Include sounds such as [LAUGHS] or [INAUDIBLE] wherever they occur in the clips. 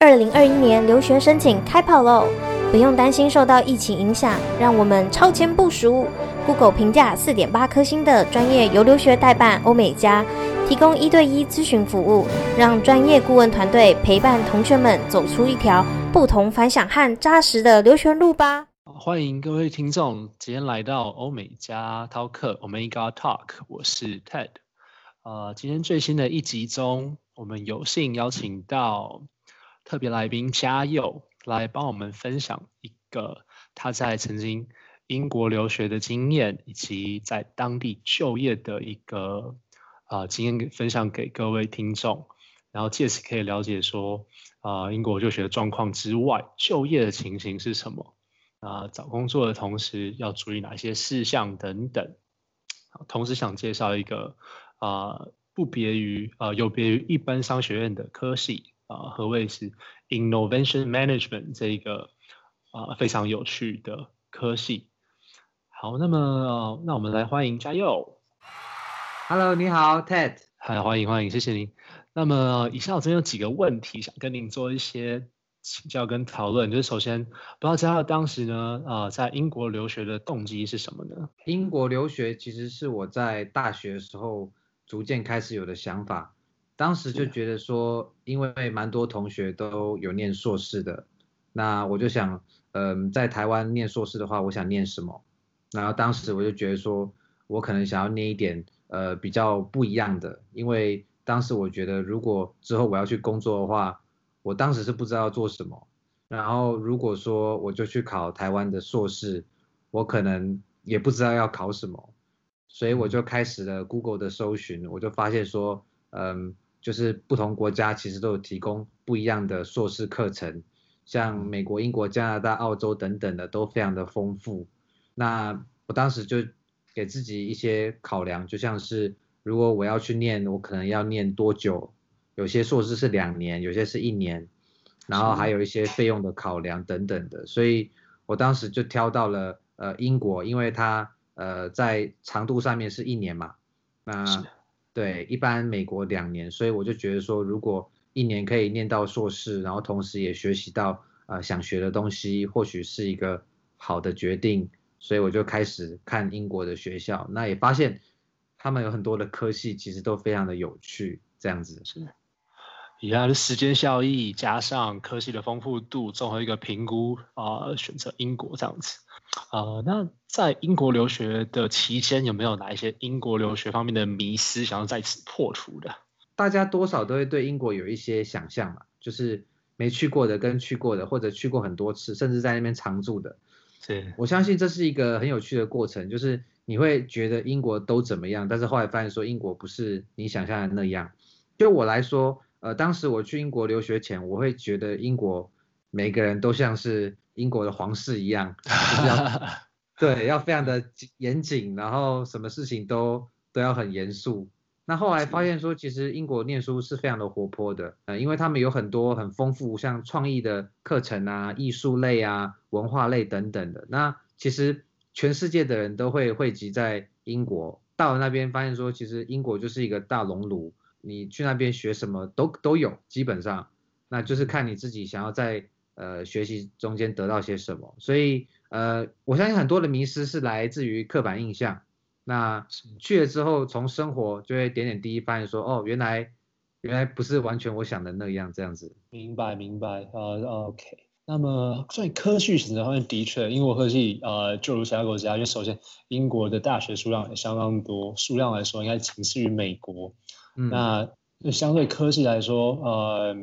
二零二一年留学申请开跑喽！不用担心受到疫情影响，让我们超前部署。Google 评价四点八颗星的专业游留学代办欧美家，提供一对一咨询服务，让专业顾问团队陪伴同学们走出一条不同凡响和扎实的留学路吧。欢迎各位听众今天来到欧美加饕客 Omega Talk，我是 Ted。呃，今天最新的一集中，我们有幸邀请到。特别来宾嘉佑来帮我们分享一个他在曾经英国留学的经验，以及在当地就业的一个啊、呃、经验分享给各位听众，然后借此可以了解说啊、英国留学的状况之外，就业的情形是什么啊、找工作的同时要注意哪些事项等等。同时想介绍一个啊、不别于啊、呃、有别于一般商学院的科系。啊，何谓是 Innovation Management 这一个啊非常有趣的科系？好，那么、呃、那我们来欢迎嘉佑。Hello，你好，Ted。嗨，欢迎欢迎，谢谢您。那么以下我这边有几个问题想跟您做一些请教跟讨论。就是首先，不知道嘉佑当时呢，啊、呃，在英国留学的动机是什么呢？英国留学其实是我在大学的时候逐渐开始有的想法。当时就觉得说，因为蛮多同学都有念硕士的，那我就想，嗯，在台湾念硕士的话，我想念什么？然后当时我就觉得说，我可能想要念一点，呃，比较不一样的，因为当时我觉得，如果之后我要去工作的话，我当时是不知道要做什么。然后如果说我就去考台湾的硕士，我可能也不知道要考什么，所以我就开始了 Google 的搜寻，我就发现说，嗯。就是不同国家其实都有提供不一样的硕士课程，像美国、英国、加拿大、澳洲等等的都非常的丰富。那我当时就给自己一些考量，就像是如果我要去念，我可能要念多久？有些硕士是两年，有些是一年，然后还有一些费用的考量等等的。所以我当时就挑到了呃英国，因为它呃在长度上面是一年嘛。那对，一般美国两年，所以我就觉得说，如果一年可以念到硕士，然后同时也学习到呃想学的东西，或许是一个好的决定。所以我就开始看英国的学校，那也发现他们有很多的科系其实都非常的有趣，这样子是。以他的时间效益加上科系的丰富度，综合一个评估啊、选择英国这样子。呃，那在英国留学的期间，有没有哪一些英国留学方面的迷思想要在此破除的？大家多少都会对英国有一些想象嘛，就是没去过的跟去过的，或者去过很多次，甚至在那边常住的。是，我相信这是一个很有趣的过程，就是你会觉得英国都怎么样，但是后来发现说英国不是你想象的那样。就我来说，呃，当时我去英国留学前，我会觉得英国每个人都像是。英国的皇室一样，[LAUGHS] 就是要对，要非常的严谨，然后什么事情都都要很严肃。那后来发现说，其实英国念书是非常的活泼的，呃，因为他们有很多很丰富，像创意的课程啊、艺术类啊、文化类等等的。那其实全世界的人都会汇集在英国，到了那边发现说，其实英国就是一个大熔炉，你去那边学什么都都有，基本上，那就是看你自己想要在。呃，学习中间得到些什么？所以，呃，我相信很多的迷失是来自于刻板印象。那去了之后，从生活就会点点滴滴发现说，哦，原来原来不是完全我想的那样，这样子。明白，明白。呃，OK。那么在科技选择方面，的确，英国科技，呃，就如其他国家，因为首先英国的大学数量也相当多，数量来说应该仅次于美国。嗯。那相对科技来说，呃。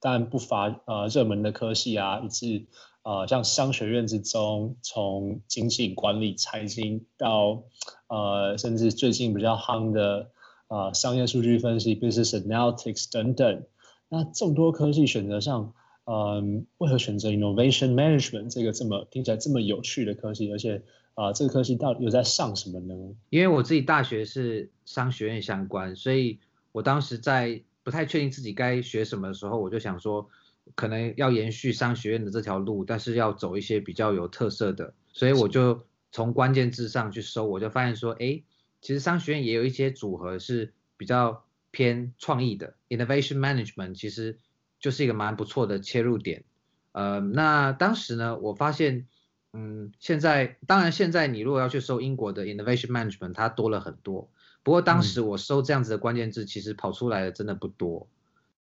但不乏呃热门的科系啊，以及呃像商学院之中，从经济管理、财经到呃甚至最近比较夯的呃商业数据分析 （business analytics） 等等。那众多科系选择上，嗯、为何选择 innovation management 这个这么听起来这么有趣的科系？而且啊、这个科系到底有在上什么呢？因为我自己大学是商学院相关，所以我当时在。不太确定自己该学什么的时候，我就想说，可能要延续商学院的这条路，但是要走一些比较有特色的，所以我就从关键字上去搜，我就发现说，哎，其实商学院也有一些组合是比较偏创意的，innovation management，其实就是一个蛮不错的切入点。呃，那当时呢，我发现，嗯，现在当然现在你如果要去搜英国的 innovation management，它多了很多。不过当时我搜这样子的关键字，其实跑出来的真的不多。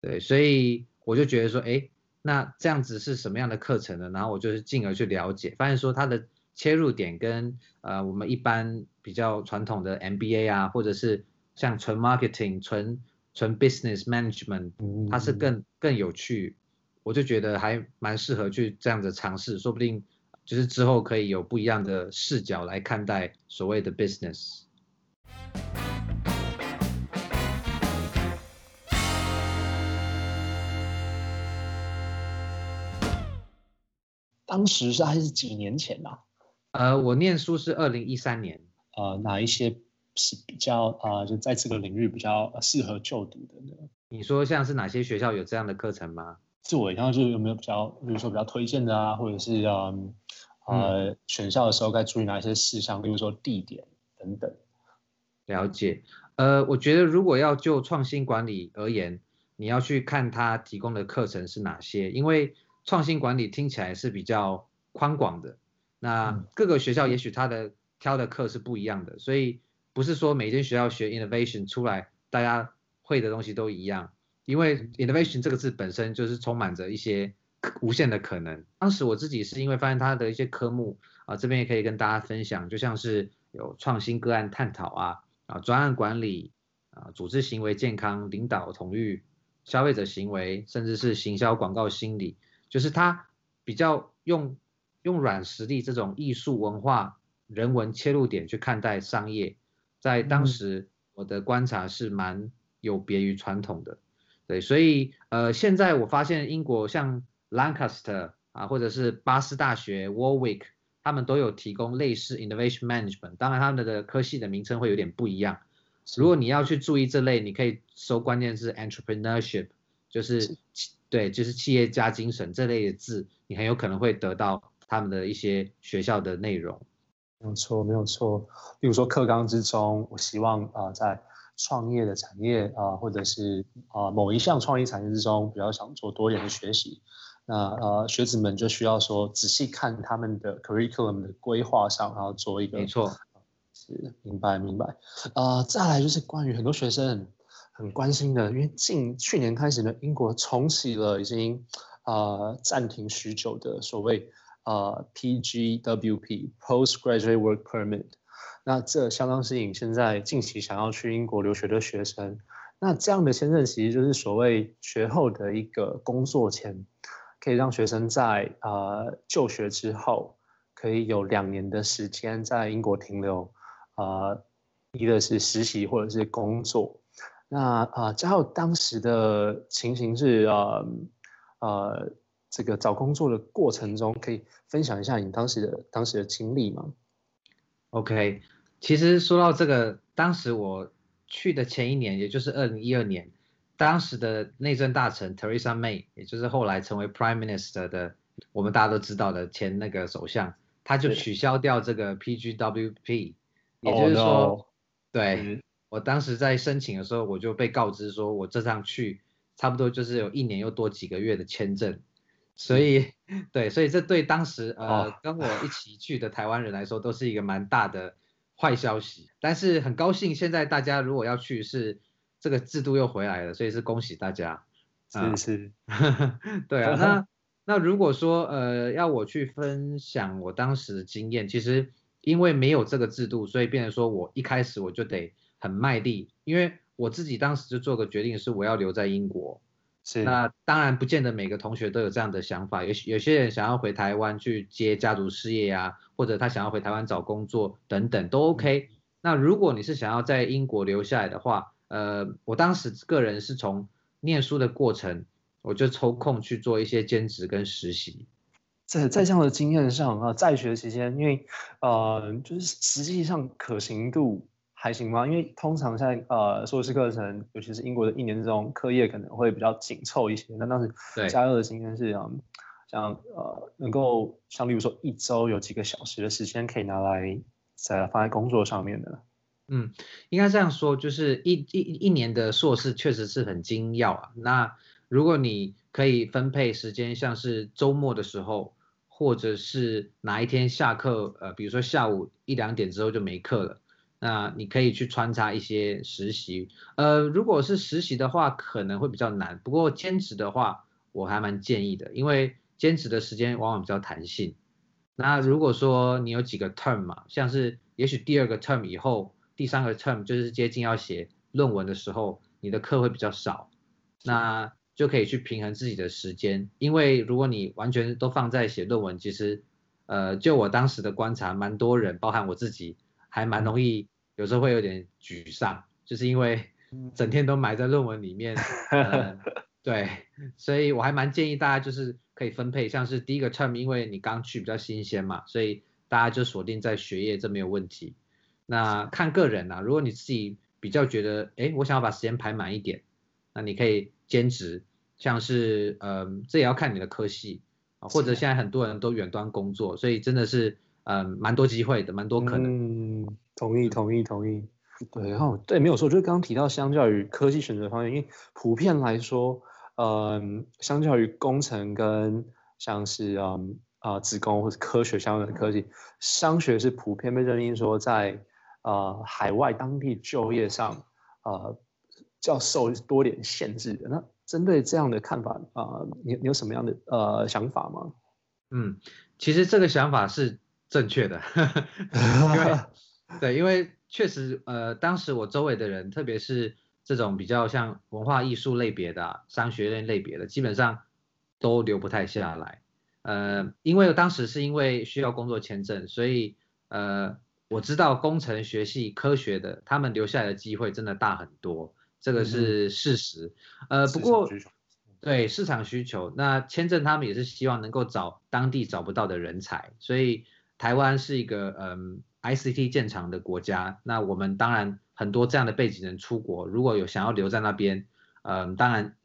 对，所以我就觉得说，哎，那这样子是什么样的课程呢？然后我就是进而去了解，发现说它的切入点跟呃我们一般比较传统的 MBA 啊，或者是像纯 marketing、纯纯 business management，它是更更有趣。我就觉得还蛮适合去这样子尝试，说不定就是之后可以有不一样的视角来看待所谓的 business。当时是还是几年前啊？呃，我念书是二零一三年。呃，哪一些是比较啊、呃，就在这个领域比较适合就读的呢？你说像是哪些学校有这样的课程吗？自我，然后就有没有比较，比如说比较推荐的啊，或者是嗯呃选校的时候该注意哪一些事项，比如说地点等等。了解。呃，我觉得如果要就创新管理而言，你要去看他提供的课程是哪些，因为。创新管理听起来是比较宽广的，那各个学校也许他的挑的课是不一样的，所以不是说每间学校学 innovation 出来，大家会的东西都一样，因为 innovation 这个字本身就是充满着一些无限的可能。当时我自己是因为发现他的一些科目啊，这边也可以跟大家分享，就像是有创新个案探讨啊，啊专案管理啊，组织行为健康、领导统御、消费者行为，甚至是行销广告心理。就是他比较用用软实力这种艺术文化人文切入点去看待商业，在当时我的观察是蛮有别于传统的，对，所以呃现在我发现英国像 Lancaster 啊或者是巴斯大学 Warwick，他们都有提供类似 Innovation Management，当然他们的科系的名称会有点不一样。如果你要去注意这类，你可以搜关键字 Entrepreneurship，就是。对，就是企业家精神这类的字，你很有可能会得到他们的一些学校的内容。没有错，没有错。比如说课纲之中，我希望啊、呃，在创业的产业啊、呃，或者是啊、呃、某一项创意产业之中，比较想做多一点的学习。那呃，学子们就需要说仔细看他们的 curriculum 的规划上，然后做一个。没错，是明白明白。啊、呃，再来就是关于很多学生。很关心的，因为近去年开始呢，英国重启了已经呃暂停许久的所谓呃 PGWP Postgraduate Work Permit，那这相当吸引现在近期想要去英国留学的学生。那这样的签证其实就是所谓学后的一个工作签，可以让学生在呃就学之后可以有两年的时间在英国停留呃，一个是实习或者是工作。那啊，嘉佑当时的情形是呃呃，这个找工作的过程中，可以分享一下你当时的当时的经历吗？OK，其实说到这个，当时我去的前一年，也就是二零一二年，当时的内政大臣 Theresa May，也就是后来成为 Prime Minister 的，我们大家都知道的前那个首相，他就取消掉这个 PGWP，也就是说，oh, no. 对。嗯我当时在申请的时候，我就被告知说，我这趟去差不多就是有一年又多几个月的签证，所以 [LAUGHS] 对，所以这对当时呃跟我一起去的台湾人来说，都是一个蛮大的坏消息。但是很高兴，现在大家如果要去，是这个制度又回来了，所以是恭喜大家。是是，[LAUGHS] 对啊。那那如果说呃要我去分享我当时的经验，其实因为没有这个制度，所以变成说我一开始我就得。很卖力，因为我自己当时就做个决定，是我要留在英国。是，那当然不见得每个同学都有这样的想法，有有些人想要回台湾去接家族事业呀、啊，或者他想要回台湾找工作等等都 OK。嗯、那如果你是想要在英国留下来的话，呃，我当时个人是从念书的过程，我就抽空去做一些兼职跟实习。在在这样的经验上啊，在学期间，因为呃，就是实际上可行度。还行吗？因为通常在呃硕士课程，尤其是英国的一年之中，课业可能会比较紧凑一些。那当时加入的经验是嗯，像呃能够像例如说一周有几个小时的时间可以拿来在放在工作上面的。嗯，应该这样说，就是一一一年的硕士确实是很精要啊。那如果你可以分配时间，像是周末的时候，或者是哪一天下课，呃，比如说下午一两点之后就没课了，那你可以去穿插一些实习。呃，如果是实习的话，可能会比较难。不过兼职的话，我还蛮建议的，因为兼职的时间往往比较弹性。那如果说你有几个 term 嘛，像是也许第二个 term 以后，第三个 term 就是接近要写论文的时候，你的课会比较少，那就可以去平衡自己的时间。因为如果你完全都放在写论文，其实，呃，就我当时的观察，蛮多人，包含我自己，还蛮容易，有时候会有点沮丧，就是因为整天都埋在论文里面。呃 [LAUGHS] 对，所以我还蛮建议大家就是可以分配，像是第一个 term，因为你刚去比较新鲜嘛，所以大家就锁定在学业，这没有问题。那看个人啊，如果你自己比较觉得，哎，我想要把时间排满一点，那你可以兼职，像是，嗯，这也要看你的科系啊，或者现在很多人都远端工作，所以真的是，嗯，蛮多机会的，蛮多可能。嗯，同意，同意，同意。对，然后对，没有错，就是刚刚提到，相较于科技选择方面，因为普遍来说。嗯，相较于工程跟像是嗯啊资工或者科学相关的科技，商学是普遍被认定说在呃海外当地就业上呃较受多点限制的。那针对这样的看法啊、呃，你你有什么样的呃想法吗？嗯，其实这个想法是正确的，[LAUGHS] 因为对，因为确实呃当时我周围的人，特别是。这种比较像文化艺术类别的、啊、商学院类别的，基本上都留不太下来。呃，因为当时是因为需要工作签证，所以呃，我知道工程学系科学的，他们留下来的机会真的大很多，这个是事实。嗯、呃，不过对市场需求，那签证他们也是希望能够找当地找不到的人才，所以台湾是一个嗯、呃、ICT 建厂的国家，那我们当然。很多这样的背景人出国，如果有想要留在那边，嗯，当然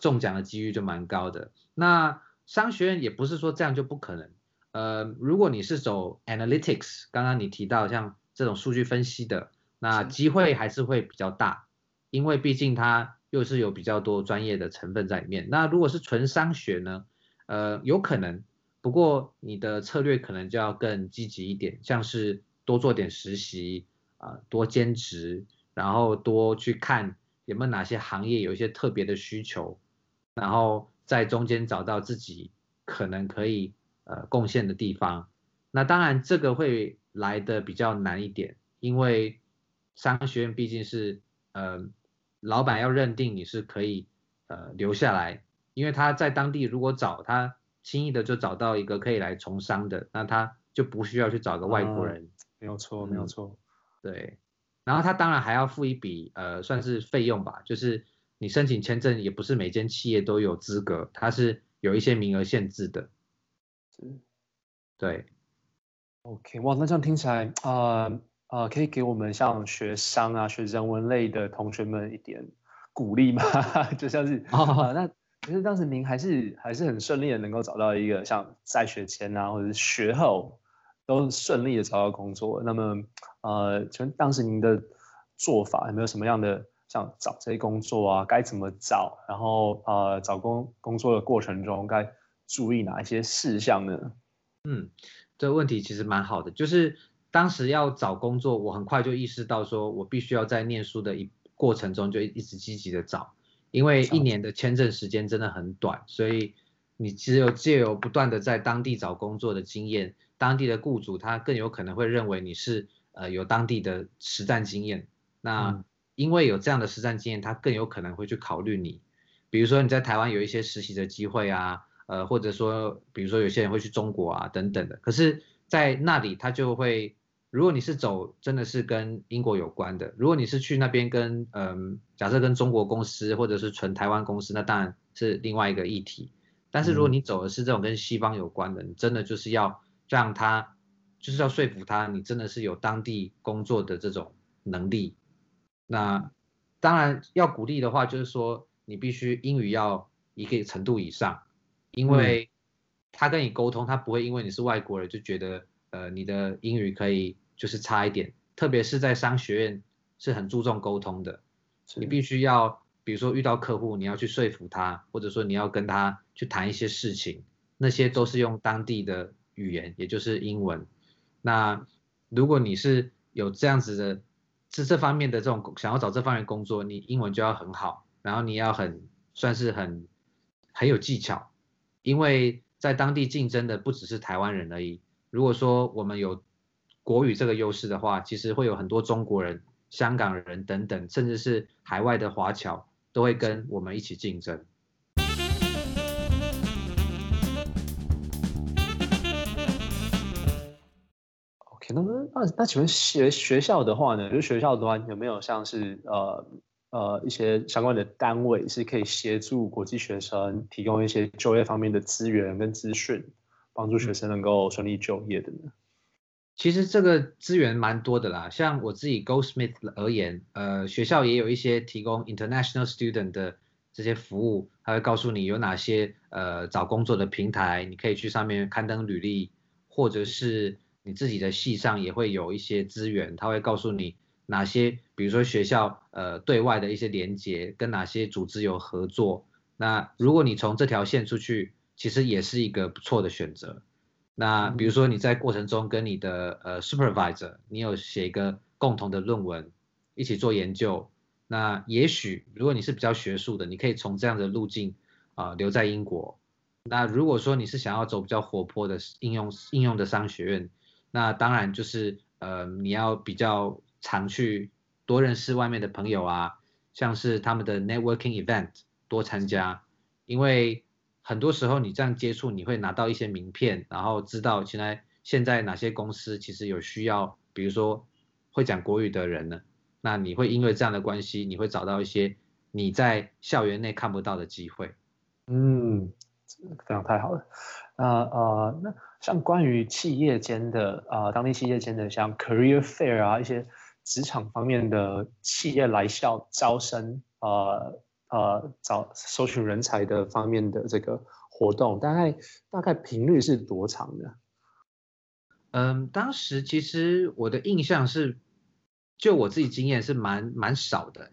中奖的几率就蛮高的。那商学院也不是说这样就不可能，呃，如果你是走 analytics，刚刚你提到像这种数据分析的，那机会还是会比较大，因为毕竟它又是有比较多专业的成分在里面。那如果是纯商学呢，呃，有可能，不过你的策略可能就要更积极一点，像是多做点实习。啊，多兼职，然后多去看有没有哪些行业有一些特别的需求，然后在中间找到自己可能可以呃贡献的地方。那当然这个会来的比较难一点，因为商学院毕竟是呃老板要认定你是可以呃留下来，因为他在当地如果找他轻易的就找到一个可以来从商的，那他就不需要去找个外国人。嗯，没有错，没有错。对，然后他当然还要付一笔呃，算是费用吧，就是你申请签证也不是每间企业都有资格，它是有一些名额限制的。是，对。OK，哇，那这样听起来啊啊、呃呃，可以给我们像学商啊、学人文类的同学们一点鼓励吗？[LAUGHS] 就像是啊、哦呃，那其实当时您还是还是很顺利的，能够找到一个像在学前啊，或者是学后。都顺利的找到工作，那么，呃，请问当时您的做法有没有什么样的像找这些工作啊，该怎么找？然后，呃，找工工作的过程中该注意哪一些事项呢？嗯，这个问题其实蛮好的，就是当时要找工作，我很快就意识到说，我必须要在念书的一过程中就一直积极的找，因为一年的签证时间真的很短，所以你只有借由不断的在当地找工作的经验。当地的雇主他更有可能会认为你是呃有当地的实战经验，那因为有这样的实战经验，他更有可能会去考虑你。比如说你在台湾有一些实习的机会啊，呃或者说比如说有些人会去中国啊等等的，可是，在那里他就会，如果你是走真的是跟英国有关的，如果你是去那边跟嗯、呃、假设跟中国公司或者是纯台湾公司，那当然是另外一个议题。但是如果你走的是这种跟西方有关的，你真的就是要。让他就是要说服他，你真的是有当地工作的这种能力。那当然要鼓励的话，就是说你必须英语要一个程度以上，因为他跟你沟通，他不会因为你是外国人就觉得呃你的英语可以就是差一点。特别是在商学院是很注重沟通的，你必须要比如说遇到客户，你要去说服他，或者说你要跟他去谈一些事情，那些都是用当地的语言，也就是英文。那如果你是有这样子的，是这方面的这种想要找这方面工作，你英文就要很好，然后你要很算是很很有技巧，因为在当地竞争的不只是台湾人而已。如果说我们有国语这个优势的话，其实会有很多中国人、香港人等等，甚至是海外的华侨。都会跟我们一起竞争。OK，那那那请问学学校的话呢？就学校的话，有没有像是呃呃一些相关的单位是可以协助国际学生提供一些就业方面的资源跟资讯，帮助学生能够顺利就业的呢？其实这个资源蛮多的啦，像我自己 Goldsmith 而言，呃，学校也有一些提供 international student 的这些服务，他会告诉你有哪些呃找工作的平台，你可以去上面刊登履历，或者是你自己的系上也会有一些资源，他会告诉你哪些，比如说学校呃对外的一些连接，跟哪些组织有合作，那如果你从这条线出去，其实也是一个不错的选择。那比如说你在过程中跟你的呃 supervisor，你有写一个共同的论文，一起做研究。那也许如果你是比较学术的，你可以从这样的路径啊、呃、留在英国。那如果说你是想要走比较活泼的应用应用的商学院，那当然就是呃你要比较常去多认识外面的朋友啊，像是他们的 networking event 多参加，因为。很多时候你这样接触，你会拿到一些名片，然后知道现在现在哪些公司其实有需要，比如说会讲国语的人呢，那你会因为这样的关系，你会找到一些你在校园内看不到的机会。嗯，非常太好了。那呃，那像关于企业间的啊、呃，当地企业间的像 career fair 啊，一些职场方面的企业来校招生啊。呃呃，找搜寻人才的方面的这个活动，大概大概频率是多长的？嗯，当时其实我的印象是，就我自己经验是蛮蛮少的。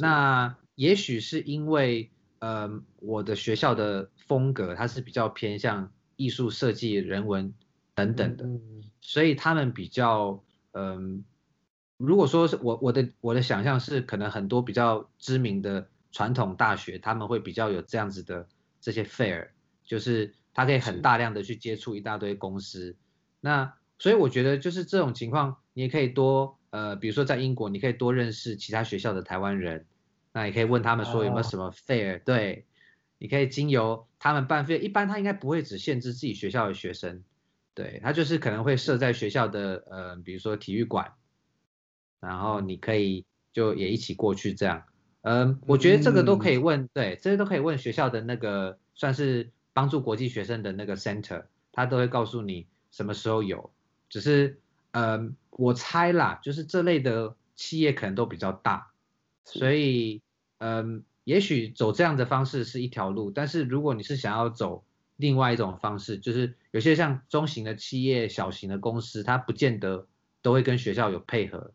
那也许是因为，嗯，我的学校的风格它是比较偏向艺术设计、人文等等的，嗯，所以他们比较，嗯，如果说是我我的我的想象是，可能很多比较知名的。传统大学他们会比较有这样子的这些 fair，就是他可以很大量的去接触一大堆公司。那所以我觉得就是这种情况，你也可以多呃，比如说在英国，你可以多认识其他学校的台湾人，那也可以问他们说有没有什么 fair，哦。对，你可以经由他们办 fair，一般他应该不会只限制自己学校的学生，对，他就是可能会设在学校的呃，比如说体育馆，然后你可以就也一起过去这样。嗯，我觉得这个都可以问，嗯、对，这些都可以问学校的那个算是帮助国际学生的那个 center，他都会告诉你什么时候有。只是，嗯，我猜啦，就是这类的企业可能都比较大，所以，嗯，也许走这样的方式是一条路，但是如果你是想要走另外一种方式，就是有些像中型的企业、小型的公司，它不见得都会跟学校有配合，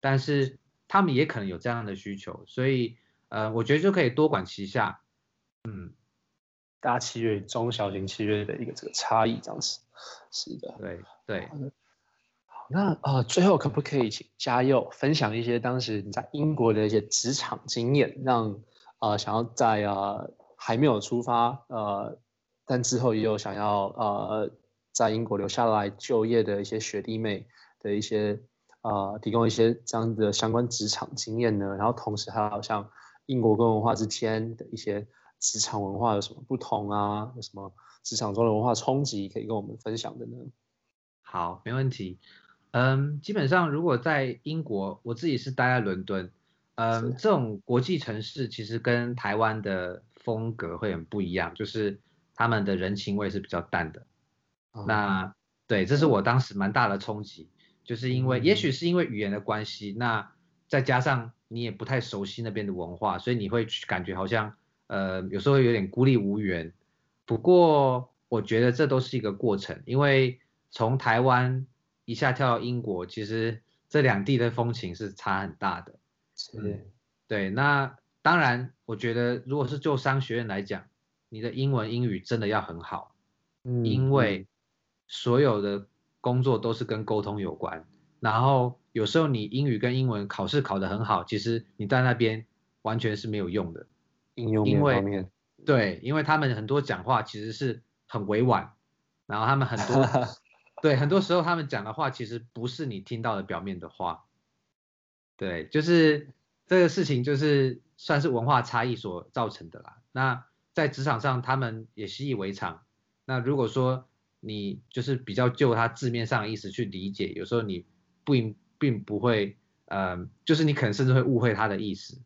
但是。他们也可能有这样的需求，所以呃，我觉得就可以多管齐下。嗯，大企业、中小型企业的一个这个差异，这样子。是的，对对。好，那呃，最后可不可以请嘉佑分享一些当时你在英国的一些职场经验，让呃想要在呃还没有出发呃，但之后也有想要呃在英国留下来就业的一些学弟妹的一些。啊、呃，提供一些这样的相关职场经验呢，然后同时还有像英国跟文化之间的一些职场文化有什么不同啊？有什么职场中的文化冲击可以跟我们分享的呢？好，没问题。嗯，基本上如果在英国，我自己是待在伦敦，嗯，这种国际城市其实跟台湾的风格会很不一样，就是他们的人情味是比较淡的。哦、那对，这是我当时蛮大的冲击。就是因为，也许是因为语言的关系，那再加上你也不太熟悉那边的文化，所以你会感觉好像，呃，有时候有点孤立无援。不过我觉得这都是一个过程，因为从台湾一下跳到英国，其实这两地的风情是差很大的。是，对。那当然，我觉得如果是就商学院来讲，你的英文英语真的要很好，嗯，因为所有的工作都是跟沟通有关。然后有时候你英语跟英文考试考得很好，其实你在那边完全是没有用的。应用面方面，对，因为他们很多讲话其实是很委婉，然后他们很多 [LAUGHS] 对，很多时候他们讲的话其实不是你听到的表面的话。对，就是这个事情就是算是文化差异所造成的啦。那在职场上他们也习以为常。那如果说你就是比较就他字面上的意思去理解，有时候你不并不会，呃，就是你可能甚至会误会他的意思。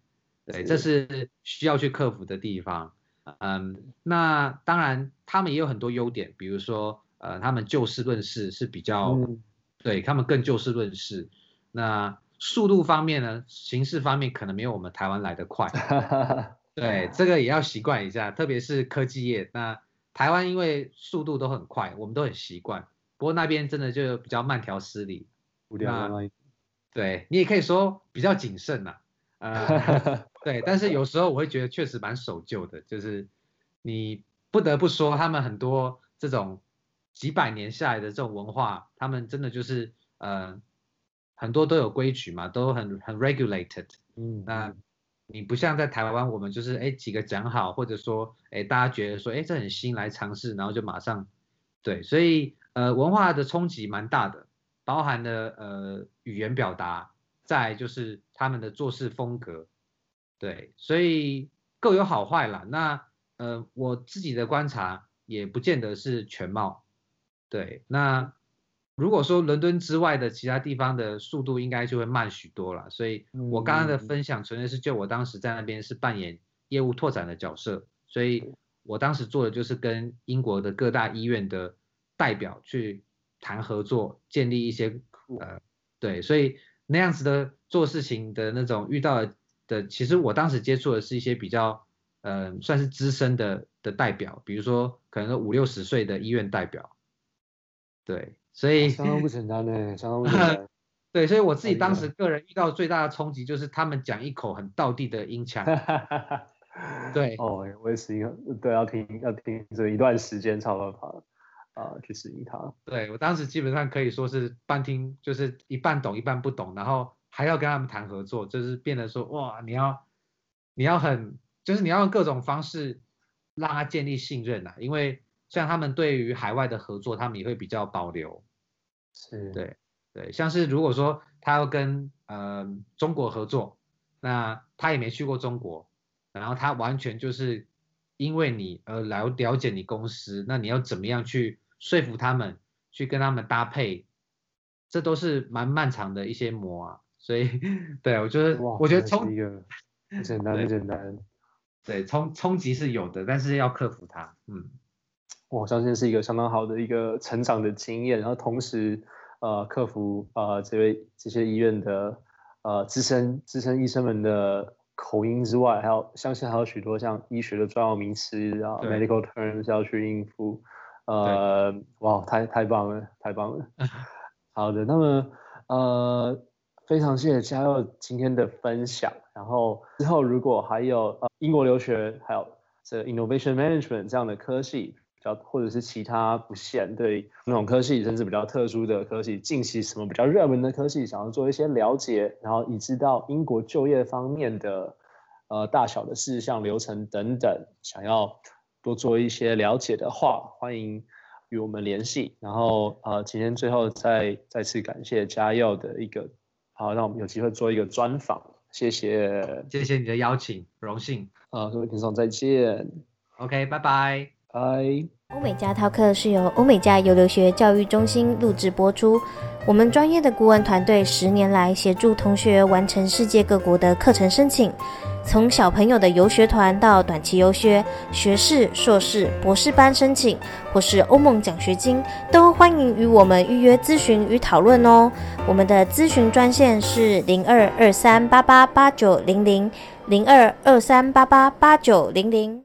对，这是需要去克服的地方。嗯，那当然，他们也有很多优点，比如说，呃，他们就事论事是比较，嗯、对他们更就事论事。那速度方面呢，形式方面可能没有我们台湾来的快。[LAUGHS] 对，这个也要习惯一下，特别是科技业。那台湾因为速度都很快，我们都很习惯。不过那边真的就比较慢条斯理。那对你也可以说比较谨慎呐。呃，[LAUGHS] 对，但是有时候我会觉得确实蛮守旧的，就是你不得不说，他们很多这种几百年下来的这种文化，他们真的就是呃很多都有规矩嘛，都很很 regulated。嗯，那你不像在台湾，我们就是哎几个讲好，或者说哎大家觉得说哎这很新来尝试，然后就马上对，所以呃文化的冲击蛮大的，包含了呃语言表达。再就是他们的做事风格，对，所以各有好坏啦。那呃，我自己的观察也不见得是全貌，对。那如果说伦敦之外的其他地方的速度应该就会慢许多了。所以我刚刚的分享纯粹是就我当时在那边是扮演业务拓展的角色，所以我当时做的就是跟英国的各大医院的代表去谈合作，建立一些呃，对，所以。那样子的做事情的那种遇到的，的，其实我当时接触的是一些比较，呃，算是资深的的代表，比如说可能五六十岁的医院代表，对，所以相当不简单呢，相当不简单。[LAUGHS] 对，所以我自己当时个人遇到最大的冲击就是他们讲一口很道地的音腔。[LAUGHS] 对，哦，我也是一个，对，要听要听这一段时间才有办法。啊，去适应它。对，我当时基本上可以说是半听，就是一半懂一半不懂，然后还要跟他们谈合作，就是变得说哇，你要你要很，就是你要用各种方式让他建立信任啊，因为像他们对于海外的合作，他们也会比较保留。是，对对，像是如果说他要跟呃中国合作，那他也没去过中国，然后他完全就是因为你而来了解你公司，那你要怎么样去？说服他们去跟他们搭配，这都是蛮漫长的一些磨啊，所以 [LAUGHS] 对我觉得，我觉得冲一个不简单，不简单，对，冲冲击是有的，但是要克服它，嗯，我相信是一个相当好的一个成长的经验，然后同时呃克服呃这位这些医院的呃资深资深医生们的口音之外，还有相信还有许多像医学的专有名词啊，medical terms 要去应付。呃，哇，太太棒了，太棒了。[LAUGHS] 好的，那么呃，非常谢谢嘉佑今天的分享。然后之后如果还有呃英国留学，还有这 innovation management 这样的科系，比较或者是其他不限对那种科系，甚至比较特殊的科系，近期什么比较热门的科系，想要做一些了解，然后以知道英国就业方面的呃大小的事项、流程等等，想要。多做一些了解的话，欢迎与我们联系。然后呃，今天最后再再次感谢嘉佑的一个，好，让我们有机会做一个专访，谢谢，谢谢你的邀请，荣幸。啊，各位听众再见。OK，拜拜，拜。欧美加 Talk 是由欧美加游留学教育中心录制播出。我们专业的顾问团队十年来协助同学完成世界各国的课程申请。从小朋友的游学团到短期游学、学士、硕士、博士班申请，或是欧盟奖学金，都欢迎与我们预约咨询与讨论哦。我们的咨询专线是零二二三八八八九零零零二二三八八八九零零。